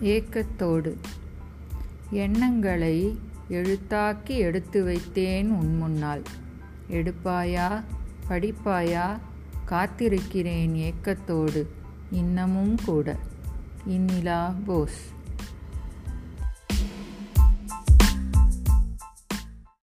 ஏக்கத்தோடு. எண்ணங்களை எழுத்தாக்கி எடுத்து வைத்தேன் உன் முன்னால். எடுப்பாயா படிப்பாயா காத்திருக்கிறேன் ஏக்கத்தோடு. இன்னமும் கூட. இந்நிலா போஸ்.